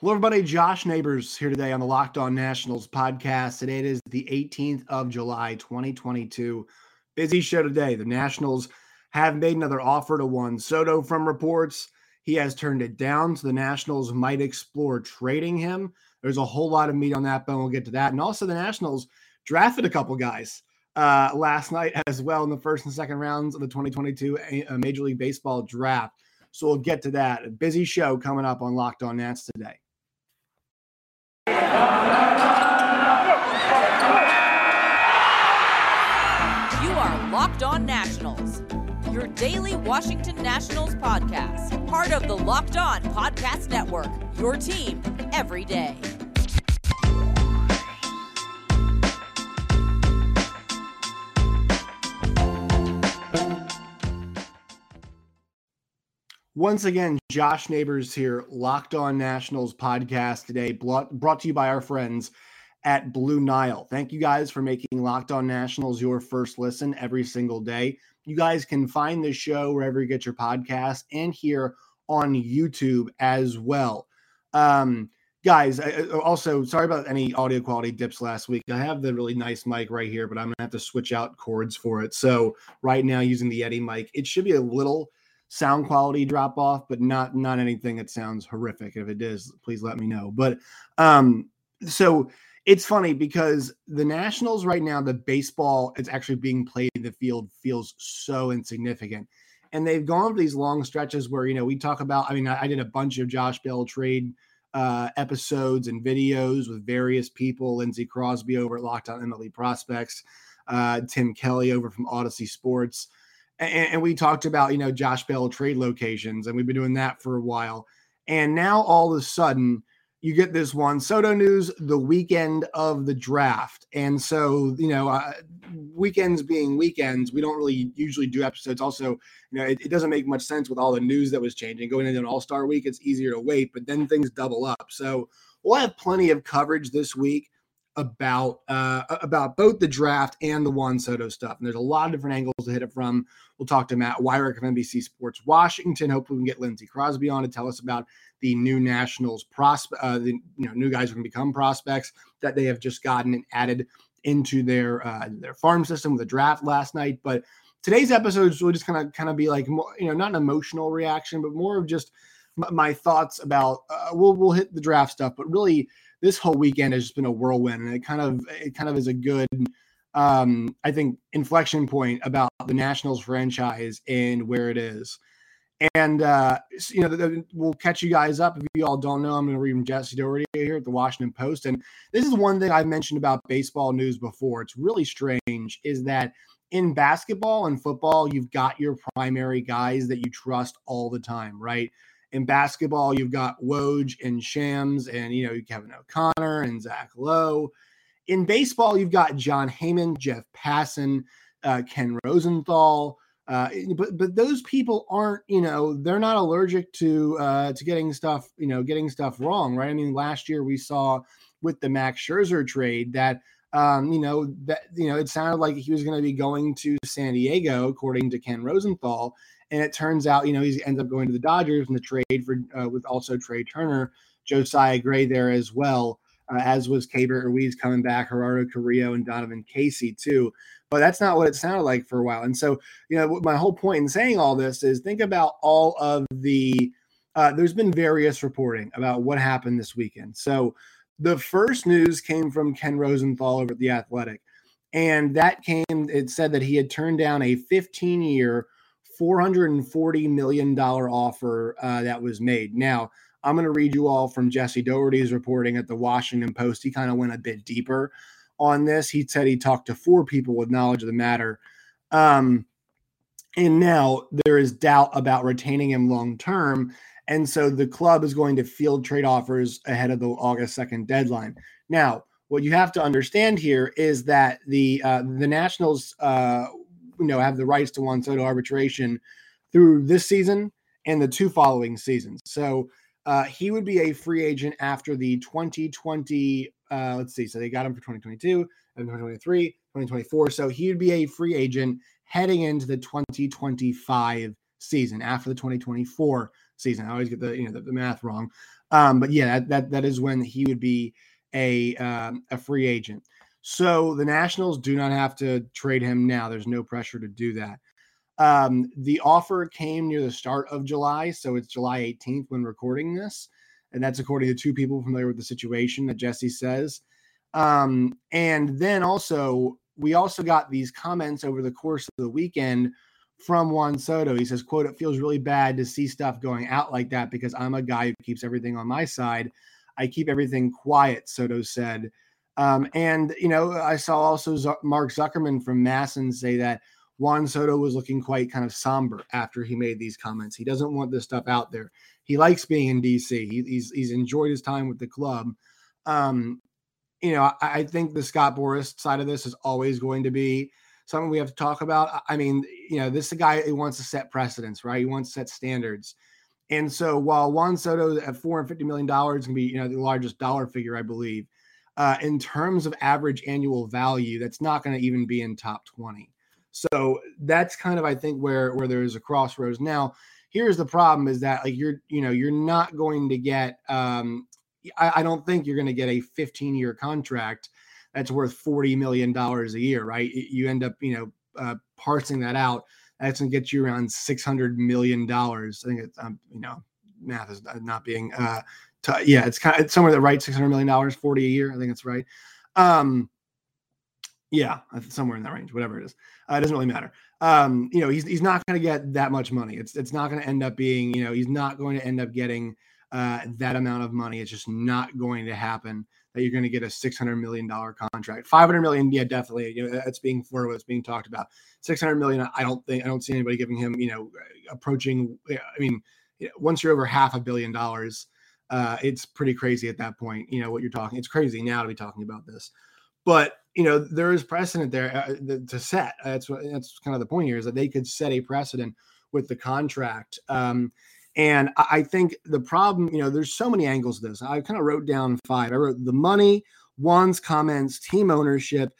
Hello, everybody. Josh Neighbors here today on the Locked On Nationals podcast. Today it is the 18th of July, 2022. Busy show today. The Nationals have made another offer to Juan Soto from reports. He has turned it down, so the Nationals might explore trading him. There's a whole lot of meat on that bone. We'll get to that. And also, the Nationals drafted a couple guys uh, last night as well in the first and second rounds of the 2022 uh, Major League Baseball draft. So we'll get to that. A busy show coming up on Locked On Nats today. You are Locked On Nationals, your daily Washington Nationals podcast, part of the Locked On Podcast Network, your team every day. Once again, Josh Neighbors here, Locked On Nationals podcast today, brought, to you by our friends at Blue Nile. Thank you guys for making Locked On Nationals your first listen every single day. You guys can find this show wherever you get your podcast and here on YouTube as well. Um, guys, I, also sorry about any audio quality dips last week. I have the really nice mic right here, but I'm gonna have to switch out cords for it. So right now, using the Yeti mic, it should be a little sound quality drop off, but not not anything that sounds horrific. If it is, please let me know. But um, so it's funny because the Nationals right now, the baseball is actually being played in the field feels so insignificant. And they've gone for these long stretches where, you know, we talk about, I mean, I, I did a bunch of Josh Bell trade uh, episodes and videos with various people, Lindsey Crosby over at Locked On MLB Prospects, uh, Tim Kelly over from Audacy Sports. And, and we talked about, you know, Josh Bell trade locations, and we've been doing that for a while. And now all of a sudden, you get this Juan Soto news the weekend of the draft. And so, you know, uh, weekends being weekends, we don't really usually do episodes. Also, you know, it, it doesn't make much sense with all the news that was changing. Going into an all star week, it's easier to wait, but then things double up. So we'll have plenty of coverage this week about uh, about both the draft and the Juan Soto stuff. And there's a lot of different angles to hit it from. We'll talk to Matt Weyrich of NBC Sports Washington. Hopefully, we can get Lindsey Crosby on to tell us about the new Nationals prospect, uh, the you know new guys who can become prospects that they have just gotten and added into their uh, their farm system with the draft last night. But today's episode will just kind of kind of be like more, you know not an emotional reaction, but more of just my, my thoughts about. Uh, we'll we'll hit the draft stuff, but really this whole weekend has just been a whirlwind, and it kind of it kind of is a good, um, I think, inflection point about the Nationals franchise and where it is. And uh, you know, the, the, we'll catch you guys up. If you all don't know, I'm going to read from Jesse Dougherty here at the Washington Post. And this is one thing I've mentioned about baseball news before. It's really strange, is that in basketball and football, you've got your primary guys that you trust all the time, right? In basketball, you've got Woj and Shams, and you know Kevin O'Connor and Zach Lowe. In baseball, you've got Jon Heyman, Jeff Passan, uh, Ken Rosenthal. Uh, but but those people aren't you know they're not allergic to uh, to getting stuff you know getting stuff wrong right I mean last year we saw with the Max Scherzer trade that um, you know that you know it sounded like he was going to be going to San Diego according to Ken Rosenthal and it turns out, you know, he ends up going to the Dodgers in the trade for uh, with also Trea Turner, Josiah Gray there as well. Uh, as was Keibert Ruiz coming back, Gerardo Carrillo, and Donovan Casey too. But that's not what it sounded like for a while. And so, you know, my whole point in saying all this is think about all of the. Uh, there's been various reporting about what happened this weekend. So the first news came from Ken Rosenthal over at the Athletic, and that came. It said that he had turned down a 15 year, 440 million dollar offer uh, that was made. Now I'm going to read you all from Jesse Dougherty's reporting at the Washington Post. He kind of went a bit deeper on this. He said he talked to four people with knowledge of the matter. Um, and now there is doubt about retaining him long term. And so the club is going to field trade offers ahead of the August 2nd deadline. Now, what you have to understand here is that the uh, the Nationals, uh, you know, have the rights to Juan Soto arbitration through this season and the two following seasons. So uh, he would be a free agent after the 2020. Uh, let's see. So they got him for 2022 and 2023, 2024. So he would be a free agent heading into the 2025 season after the 2024 season. I always get the you know the, the math wrong. Um, but yeah, that, that that is when he would be a um, a free agent. So the Nationals do not have to trade him now. There's no pressure to do that. Um, the offer came near the start of July, so it's July 18th when recording this, and that's according to two people familiar with the situation that Jesse says. Um, and then also, we also got these comments over the course of the weekend from Juan Soto. He says, "quote It feels really bad to see stuff going out like that because I'm a guy who keeps everything on my side. I keep everything quiet." Soto said. Um, and you know, I saw also Z- Mark Zuckerman from MASN say that Juan Soto was looking quite kind of somber after he made these comments. He doesn't want this stuff out there. He likes being in DC. He, he's he's enjoyed his time with the club. Um, you know, I, I, think the Scott Boras side of this is always going to be something we have to talk about. I mean, you know, this is a guy who wants to set precedents, right? He wants to set standards. And so while Juan Soto at $450 million can be, you know, the largest dollar figure, I believe, uh, in terms of average annual value, that's not going to even be in top 20. So that's kind of I think where where there is a crossroads. Now, here's the problem: is that like you're you know you're not going to get. Um, I, I don't think you're going to get a 15 year contract that's worth 40 million dollars a year, right? You end up you know uh, parsing that out. That's going to get you around 600 million dollars. I think it's um, you know math is not being uh t- yeah it's kind of it's somewhere that right 600 million dollars 40 a year i think it's right um yeah, somewhere in that range, whatever it is. Uh, it doesn't really matter. Um, you know, he's he's not going to get that much money. It's it's not going to end up being, you know, he's not going to end up getting uh, that amount of money. It's just not going to happen. That you're going to get a six hundred million dollar contract, five hundred million, yeah, definitely. You know, that's being for what's being talked about. Six hundred million, I don't think I don't see anybody giving him, you know, approaching. I mean, once you're over half a billion dollars, uh, it's pretty crazy at that point. You know what you're talking. It's crazy now to be talking about this, but you know there is precedent there uh, to set. That's what that's kind of the point here is that they could set a precedent with the contract. Um, and I think the problem, you know, there's so many angles to this. I kind of wrote down five. I wrote the money, Juan's comments, team ownership,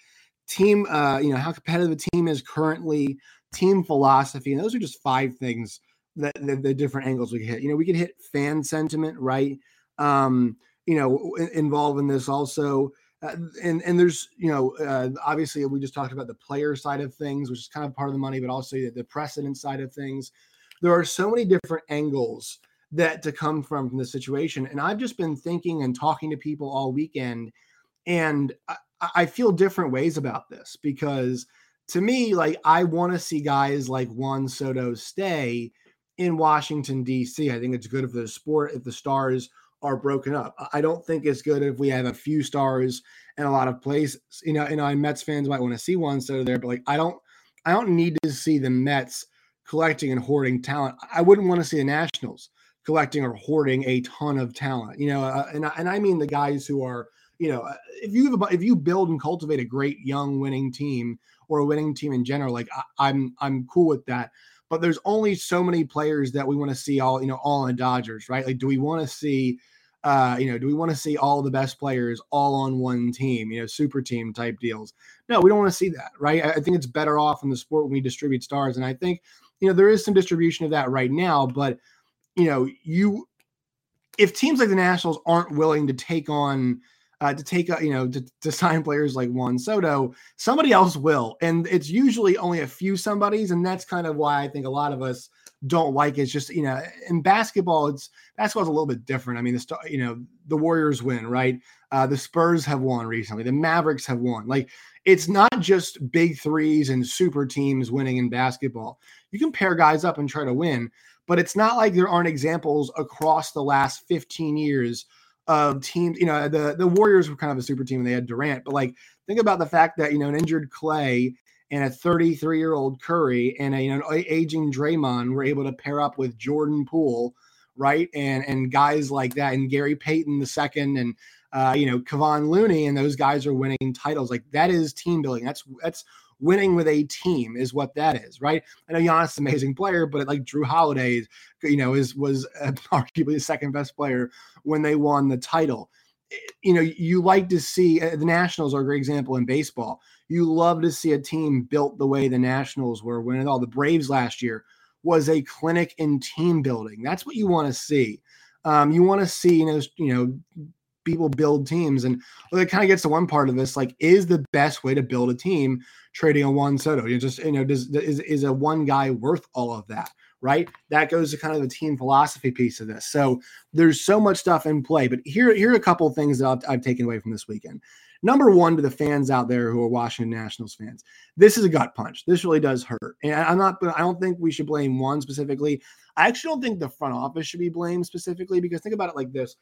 team, uh, you know, how competitive the team is currently, team philosophy, and those are just five things that the, the different angles we could hit. You know, we could hit fan sentiment, right? Um, you know, involved in this also uh, and and there's you know uh, obviously we just talked about the player side of things which is kind of part of the money but also the, the precedent side of things. There are so many different angles that to come from from the situation and i've just been thinking and talking to people all weekend and I, I feel different ways about this because to me like i want to see guys like juan soto stay in washington d.c i think it's good for the sport if the stars are broken up. I don't think it's good if we have a few stars in a lot of places. You know, and Mets fans might want to see one so there, but like I don't I don't need to see the Mets collecting and hoarding talent. I wouldn't want to see the Nationals collecting or hoarding a ton of talent. You know, uh, and I, and I mean the guys who are you know, uh, if you have a, if you build and cultivate a great young winning team or a winning team in general, like I, I'm I'm cool with that. But there's only so many players that we want to see all you know all in Dodgers, right? Like, do we want to see uh, you know, do we want to see all the best players all on one team, you know, super team type deals? No, we don't want to see that, right? I, think it's better off in the sport when we distribute stars. And I think, you know, there is some distribution of that right now, but, you know, you, if teams like the Nationals aren't willing to take on uh, to take a, you know to, to sign players like Juan Soto, somebody else will, and it's usually only a few somebodies, and that's kind of why I think a lot of us don't like. It's just you know in basketball, it's basketball's a little bit different. I mean, the you know the Warriors win, right? Uh, the Spurs have won recently. The Mavericks have won. Like it's not just big threes and super teams winning in basketball. You can pair guys up and try to win, but it's not like there aren't examples across the last 15 years of teams. You know, the the Warriors were kind of a super team and they had Durant, but like think about the fact that you know an injured Clay and a 33 year old Curry and a know aging Draymond were able to pair up with Jordan Poole, right? And and guys like that, and Gary Payton the second, and uh, you know Kevon Looney, and those guys are winning titles. Like that is team building. That's that's winning with a team is what that is, right? I know Giannis is an amazing player, but like Jrue Holiday, you know, is was arguably the second best player when they won the title. Eh, you know, you like to see uh, the Nationals are a great example in baseball. You love to see a team built the way the Nationals were winning all. The Braves last year was a clinic in team building. That's what you want to see. Um, you want to see, you know, you know, people build teams, and well, it kind of gets to one part of this. Like, is the best way to build a team trading a Juan Soto? You just, you know, does is is a one guy worth all of that? right? That goes to kind of the team philosophy piece of this. So there's so much stuff in play. But here, here are a couple of things that I've, I've taken away from this weekend. Number Juan, to the fans out there who are Washington Nationals fans, this is a gut punch. This really does hurt. And I'm not, I don't think we should blame one specifically. I actually don't think the front office should be blamed specifically because think about it like this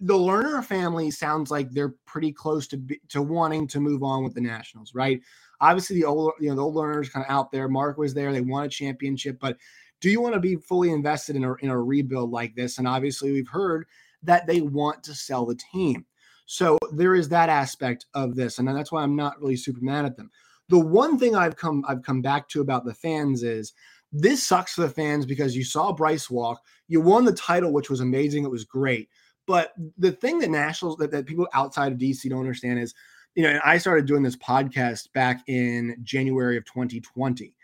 the Lerner family sounds like they're pretty close to to wanting to move on with the Nationals, right? Obviously, the old you know the old Lerners kind of out there. Mark was there; they won a championship, but do you want to be fully invested in a, in a rebuild like this? And obviously, we've heard that they want to sell the team. So there is that aspect of this, and that's why I'm not really super mad at them. The one thing I've come I've come back to about the fans is this sucks for the fans because you saw Bryce walk, you won the title, which was amazing. It was great. But the thing that nationals that, that people outside of DC don't understand is, you know, and I started doing this podcast back in January of 2020.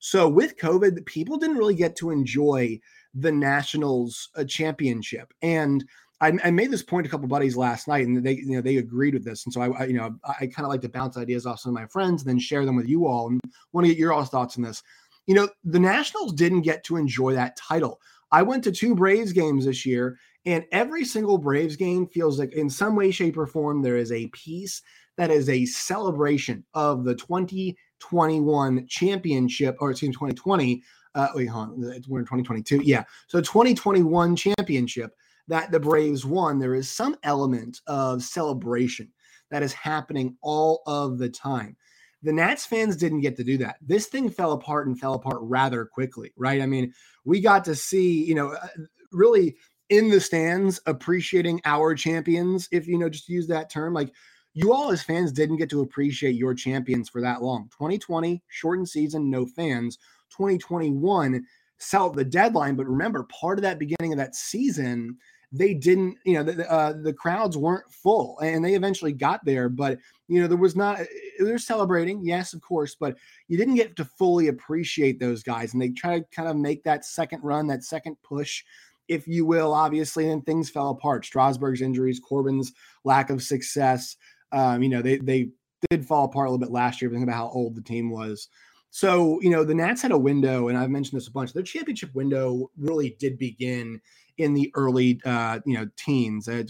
So with COVID, people didn't really get to enjoy the Nationals uh, championship. And I, I, made this point to a couple buddies last night, and they you know they agreed with this. And so I, I you know I, I kind of like to bounce ideas off some of my friends and then share them with you all. And want to get your all thoughts on this. You know, the Nationals didn't get to enjoy that title. I went to two Braves games this year, and every single Braves game feels like, in some way, shape, or form, there is a piece that is a celebration of the 2021 championship, or excuse me, 2020. Uh, wait, hold on, we're in 2022. Yeah, so 2021 championship that the Braves won. There is some element of celebration that is happening all of the time. The Nats fans didn't get to do that. This thing fell apart and fell apart rather quickly, right? I mean, we got to see, you know, uh, really in the stands appreciating our champions, if you know, just use that term. Like you all as fans didn't get to appreciate your champions for that long. 2020, shortened season, no fans. 2021, sell the deadline. But remember, part of that beginning of that season, they didn't, you know, the, uh, the crowds weren't full and they eventually got there. But, you know, there was not, uh, they're celebrating, yes, of course, but you didn't get to fully appreciate those guys. And they try to kind of make that second run, that second push if you will, obviously, and things fell apart. Strasburg's injuries, Corbin's lack of success, um, you know, they they did fall apart a little bit last year. Think about how old the team was. So, you know, the Nats had a window, and I've mentioned this a bunch. Their championship window really did begin in the early, uh, you know, teens, uh,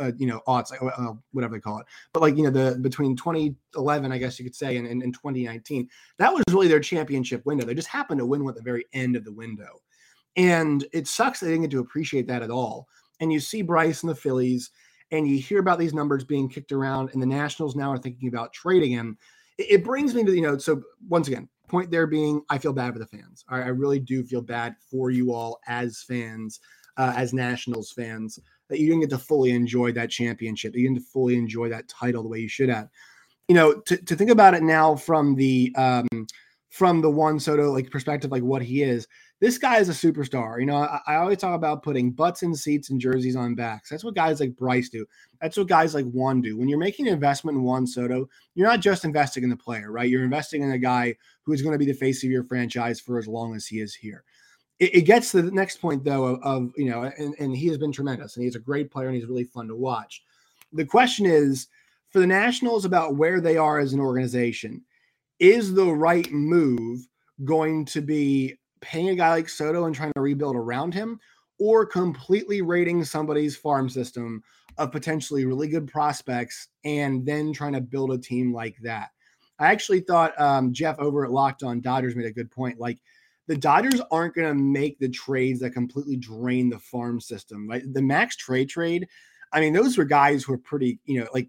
uh, you know, aughts, uh, uh, whatever they call it. But like, you know, the between 2011, I guess you could say, and, and, and 2019, that was really their championship window. They just happened to win at the very end of the window, and it sucks they didn't get to appreciate that at all. And you see Bryce and the Phillies and you hear about these numbers being kicked around, and the Nationals now are thinking about trading him. It, it brings me to you know. So once again, point there being, I feel bad for the fans. I, I really do feel bad for you all as fans, uh, as Nationals fans, that you didn't get to fully enjoy that championship. You didn't fully enjoy that title the way you should have. You know, to, to think about it now from the um, from the Juan Soto like perspective, like what he is this guy is a superstar. You know, I, I, always talk about putting butts in seats and jerseys on backs. That's what guys like Bryce do. That's what guys like Juan do. When you're making an investment in Juan Soto, you're not just investing in the player, right? You're investing in a guy who is going to be the face of your franchise for as long as he is here. It, it gets to the next point, though, of, of you know, and, and he has been tremendous, and he's a great player, and he's really fun to watch. The question is for the Nationals about where they are as an organization. Is the right move going to be paying a guy like Soto and trying to rebuild around him, or completely raiding somebody's farm system of potentially really good prospects and then trying to build a team like that? I actually thought um, Jeff over at Locked On Dodgers made a good point. Like the Dodgers aren't going to make the trades that completely drain the farm system. Right, the max trade trade. I mean, those were guys who are pretty, you know, like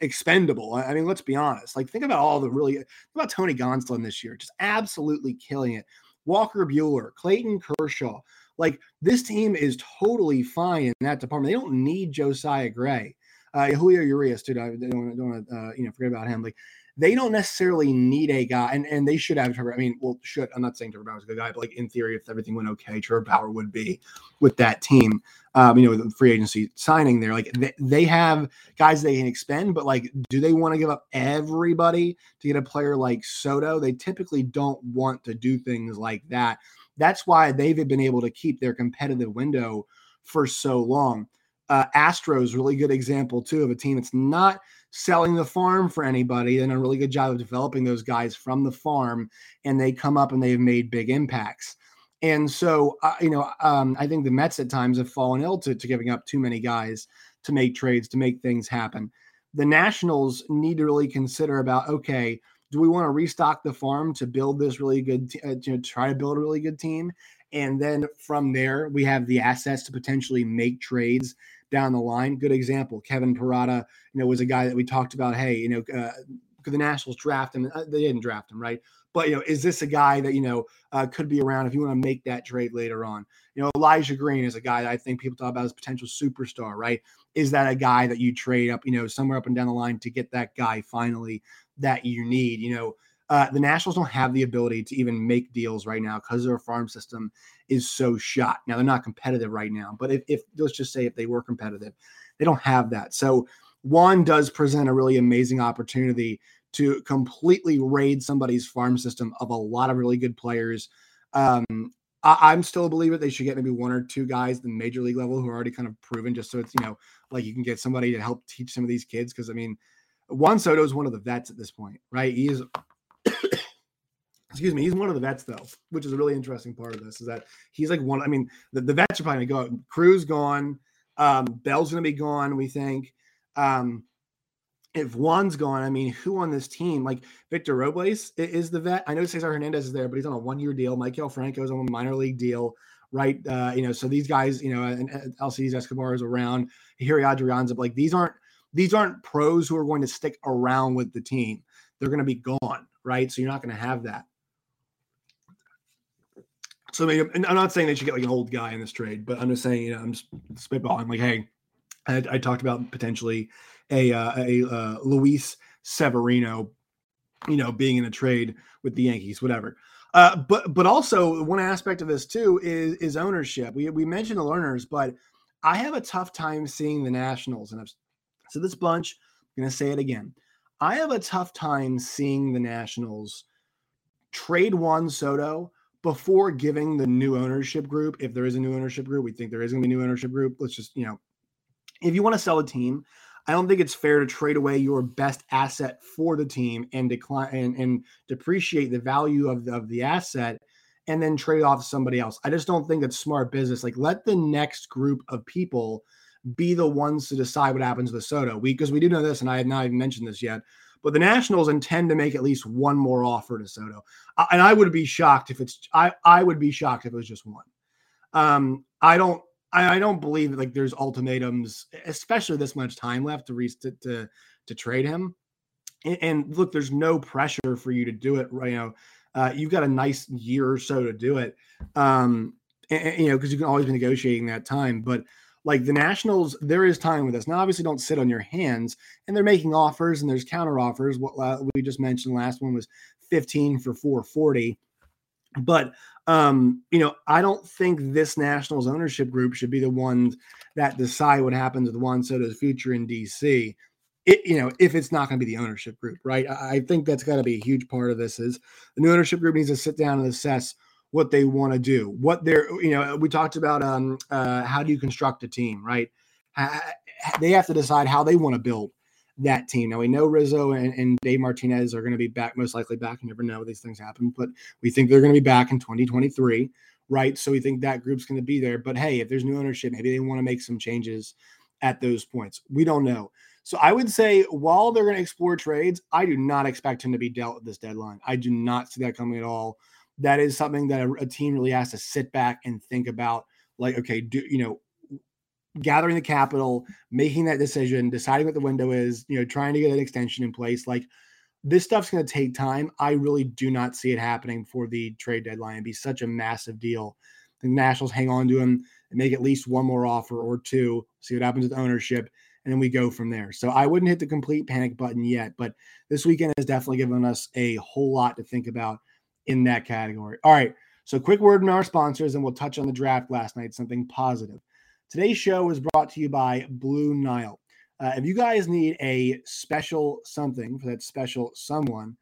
expendable. I mean, let's be honest. Like, think about all the really about Tony Gonsolin this year, just absolutely killing it. Walker Buehler, Clayton Kershaw. Like, this team is totally fine in that department. They don't need Josiah Gray. Uh, Julio Urias, too. I don't, don't want to, uh, you know, forget about him. Like, they don't necessarily need a guy, and, and they should have Trevor. I mean, well, should I'm not saying Trevor Bauer's a good guy, but like in theory, if everything went okay, Trevor Bauer would be with that team. Um, you know, with the free agency signing there, like they, they have guys they can expend, but like, do they want to give up everybody to get a player like Soto? They typically don't want to do things like that. That's why they've been able to keep their competitive window for so long. Uh, Astros, really good example too of a team that's not selling the farm for anybody. And a really good job of developing those guys from the farm and they come up and they've made big impacts. And so uh, you know um, i think the mets at times have fallen ill to, to giving up too many guys to make trades to make things happen. The nationals need to really consider about okay do we want to restock the farm to build this really good t- uh, to try to build a really good team? And then from there we have the assets to potentially make trades down the line. Good example, Kevin Parada, you know, was a guy that we talked about. Hey, you know, uh, the Nationals draft him? Uh, they didn't draft him, right? But you know, is this a guy that you know uh, could be around if you want to make that trade later on? You know, Elijah Green is a guy that I think people talk about as potential superstar, right? Is that a guy that you trade up, you know, somewhere up and down the line to get that guy finally that you need? You know, uh, the Nationals don't have the ability to even make deals right now because their farm system is so shot. Now they're not competitive right now, but if, if let's just say if they were competitive, they don't have that. So Juan does present a really amazing opportunity to completely raid somebody's farm system of a lot of really good players. Um, I, am still a believer they should get maybe one or two guys the major league level who are already kind of proven, just so it's you know like you can get somebody to help teach some of these kids. Because I mean, Juan Soto is one of the vets at this point, right? He is excuse me, he's one of the vets though, which is a really interesting part of this is that he's like one. I mean, the, the vets are probably gonna go. Cruz gone, um, Bell's gonna be gone. We think. Um, if Juan's gone, I mean, who on this team? Like Victor Robles is the vet. I know Cesar Hernandez is there, but he's on a one-year deal. Maikel Franco's on a minor league deal, right? Uh, you know, so these guys, you know, and, and Alcides Escobar is around. Ehire Adrianza, like these aren't these aren't pros who are going to stick around with the team. They're going to be gone, right? So you're not going to have that. So I'm not saying they should get like an old guy in this trade, but I'm just saying, you know, I'm just spitballing. Like, hey, I, I talked about potentially a uh, a uh, Luis Severino, you know, being in a trade with the Yankees, whatever. Uh, but but also one aspect of this too is is ownership. We we mentioned the Lerners, but I have a tough time seeing the Nationals, and I've said this bunch. I'm to say it again. I have a tough time seeing the Nationals trade Juan Soto before giving the new ownership group, if there is a new ownership group, we think there is going to be a new ownership group. Let's just, you know, if you want to sell a team, I don't think it's fair to trade away your best asset for the team and decline and, and depreciate the value of the, of the asset and then trade off somebody else. I just don't think it's smart business. Like let the next group of people be the ones to decide what happens with Soto. We because we do know this, and I have not even mentioned this yet. But the Nationals intend to make at least one more offer to Soto, and I would be shocked if it's I I would be shocked if it was just one. Um, I don't I, I don't believe that like there's ultimatums, especially this much time left to re- to, to to trade him. And, and, look, there's no pressure for you to do it. You know, uh, you've got a nice year or so to do it. Um, and, you know, because you can always be negotiating that time, but like the Nationals, there is time with us. Now, obviously, don't sit on your hands, and they're making offers, and there's counter offers. What uh, we just mentioned, last one was 15 for 440. But um, you know, I don't think this Nationals ownership group should be the ones that decide what happens with Juan Soto's future in DC. It, you know, if it's not going to be the ownership group, right? I, I think that's got to be a huge part of this. Is the new ownership group needs to sit down and assess what they want to do, what they're, you know, we talked about um, uh, how do you construct a team, right? they have to decide how they want to build that team. Now we know Rizzo and, and Dave Martinez are going to be back, most likely back. You never know; these things happen, but we think they're going to be back in 2023, right? So we think that group's going to be there. But hey, if there's new ownership, maybe they want to make some changes at those points. We don't know. So I would say while they're going to explore trades, I do not expect him to be dealt at this deadline. I do not see that coming at all. That is something that a, a team really has to sit back and think about. Like, okay, do you know gathering the capital, making that decision, deciding what the window is, you know, trying to get an extension in place. Like this stuff's going to take time. I really do not see it happening for the trade deadline. It'd be such a massive deal. The Nationals hang on to him and make at least one more offer or two, see what happens with ownership, and then we go from there. So I wouldn't hit the complete panic button yet, but this weekend has definitely given us a whole lot to think about in that category. All right. So quick word from our sponsors, and we'll touch on the draft last night, something positive. Today's show is brought to you by Blue Nile. Uh, if you guys need a special something for that special someone,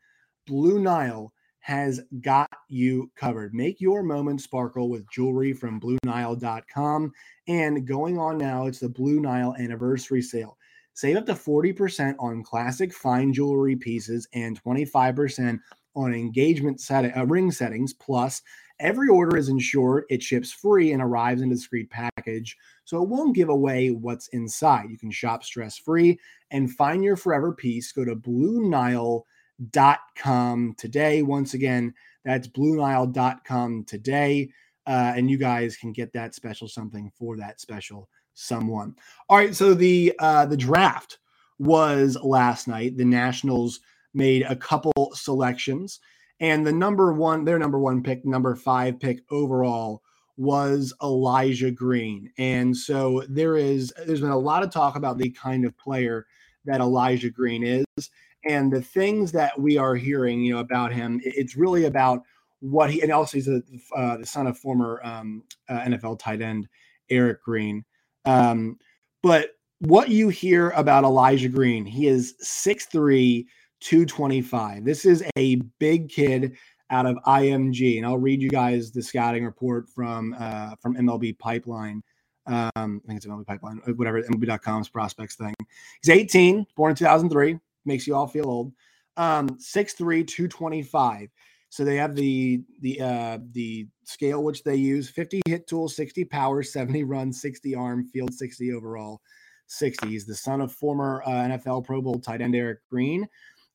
Blue Nile has got you covered. Make your moment sparkle with jewelry from BlueNile.com. And going on now, it's the Blue Nile anniversary sale. Save up to 40% on classic fine jewelry pieces and 25% on engagement set, uh, ring settings. Plus, every order is insured, it ships free, and arrives in a discreet package, so it won't give away what's inside. You can shop stress free and find your forever piece. Go to Blue Nile bluenile.com today. Once again, that's bluenile.com today. Uh, and you guys can get that special something for that special someone. All right, so the uh, the draft was last night. The Nationals made a couple selections, and the number one, their number one pick, number five pick overall was Elijah Green. And so there is there's been a lot of talk about the kind of player that Elijah Green is and the things that we are hearing, you know, about him, it's really about what he, and also he's a, uh, the son of former um, uh, NFL tight end Eric Green. Um, but what you hear about Elijah Green, he is 6'3, 225. This is a big kid out of IMG, and I'll read you guys the scouting report from uh, from MLB Pipeline. Um, I think it's MLB Pipeline, whatever MLB.com's prospects thing. He's 18, born in 2003 makes you all feel old. Um, 6'3, 225. So they have the the uh the scale which they use 50 hit tool, 60 power, 70 run, 60 arm, field 60 overall, 60. He's the son of former uh, NFL Pro Bowl tight end Eric Green.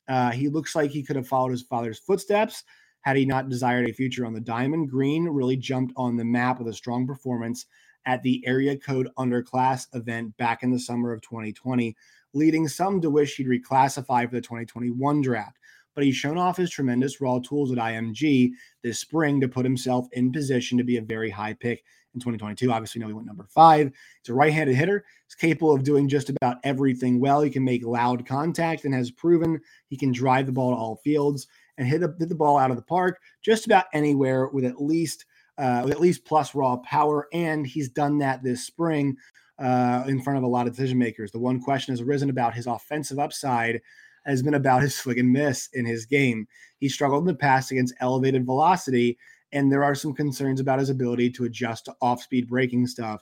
Uh, he looks like he could have followed his father's footsteps had he not desired a future on the diamond. Green really jumped on the map with a strong performance at the area code underclass event back in the summer of 2020 leading some to wish he'd reclassify for the 2021 draft. But he's shown off his tremendous raw tools at IMG this spring to put himself in position to be a very high pick in 2022. Obviously, know he went number five. He's a right handed hitter. He's capable of doing just about everything well. He can make loud contact and has proven he can drive the ball to all fields and hit, hit the ball out of the park just about anywhere with at least uh, with at least plus raw power. And he's done that this spring uh, in front of a lot of decision makers. The one question has arisen about his offensive upside has been about his swing and miss in his game. He struggled in the past against elevated velocity, and there are some concerns about his ability to adjust to off-speed breaking stuff.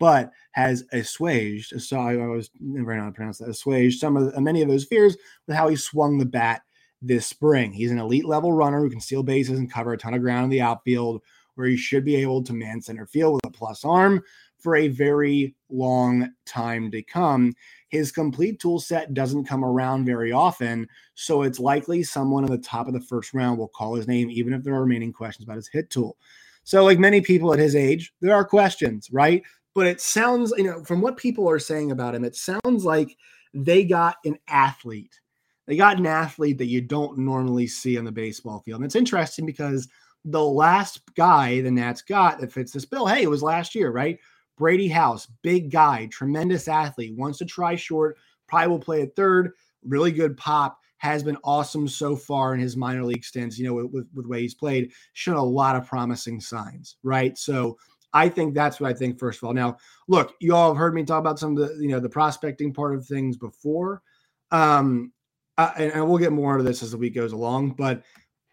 But has assuaged, so I was never know how to pronounce that, assuaged some of many of those fears with how he swung the bat this spring. He's an elite level runner who can steal bases and cover a ton of ground in the outfield, where he should be able to man center field with a plus arm, for a very long time to come. His complete tool set doesn't come around very often, so it's likely someone in the top of the first round will call his name, even if there are remaining questions about his hit tool. So, like many people at his age, there are questions, right? But it sounds, you know, from what people are saying about him, it sounds like they got an athlete. They got an athlete that you don't normally see on the baseball field. And it's interesting because the last guy the Nats got that fits this bill, hey, it was last year, right? Brady House, big guy, tremendous athlete, wants to try short, probably will play at third, really good pop, has been awesome so far in his minor league stints, you know, with, with, with the way he's played, shown a lot of promising signs, right? So I think that's what I think, first of all. Now, look, you all have heard me talk about some of the, you know, the prospecting part of things before. Um, uh, and, and we'll get more into this as the week goes along, but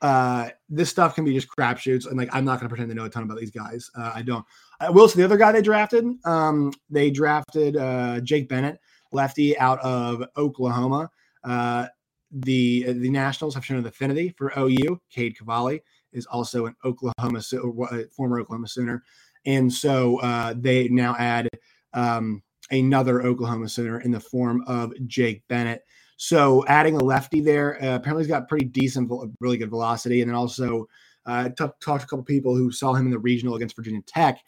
uh, this stuff can be just crapshoots, and like I'm not going to pretend to know a ton about these guys. Uh, I don't. I will say the other guy they drafted. Um, they drafted uh, Jake Bennett, lefty out of Oklahoma. Uh, the the Nationals have shown an affinity for OU. Cade Cavalli is also an Oklahoma uh, former Oklahoma Sooner, and so uh, they now add um, another Oklahoma Sooner in the form of Jake Bennett. So adding a lefty there, uh, apparently he's got pretty decent, really good velocity, and then also uh, talked to a couple people who saw him in the regional against Virginia Tech,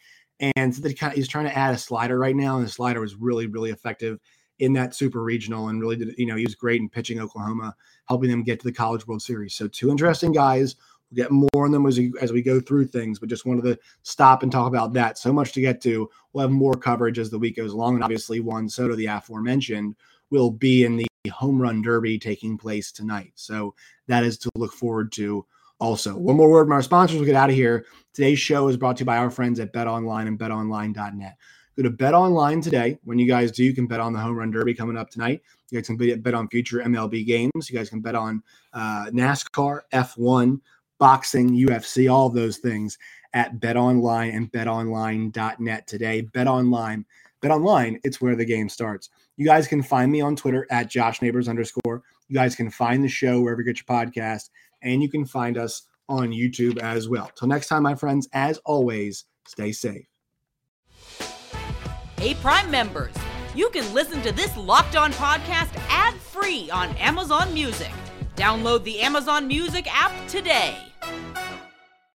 and so kind of, he's trying to add a slider right now, and the slider was really, really effective in that super regional and really did, you know, he was great in pitching Oklahoma, helping them get to the College World Series. So two interesting guys. We'll get more on them as we, as we go through things, but just wanted to stop and talk about that. So much to get to. We'll have more coverage as the week goes along. And obviously, Juan Soto, the aforementioned, will be in the home run derby taking place tonight. So that is to look forward to also. One more word from our sponsors. We'll get out of here. Today's show is brought to you by our friends at Bet Online and BetOnline.net. Go to Bet Online today. When you guys do, you can bet on the home run derby coming up tonight. You guys can bet on future MLB games. You guys can bet on uh, NASCAR, F1, boxing, UFC, all those things at Bet Online and BetOnline.net today. Bet Online, Bet Online. It's where the game starts. You guys can find me on Twitter at Josh Neighbors underscore. You guys can find the show wherever you get your podcast, and you can find us on YouTube as well. Till next time, my friends, as always, stay safe. Hey, Prime members, you can listen to this locked on podcast ad free on Amazon Music. Download the Amazon Music app today.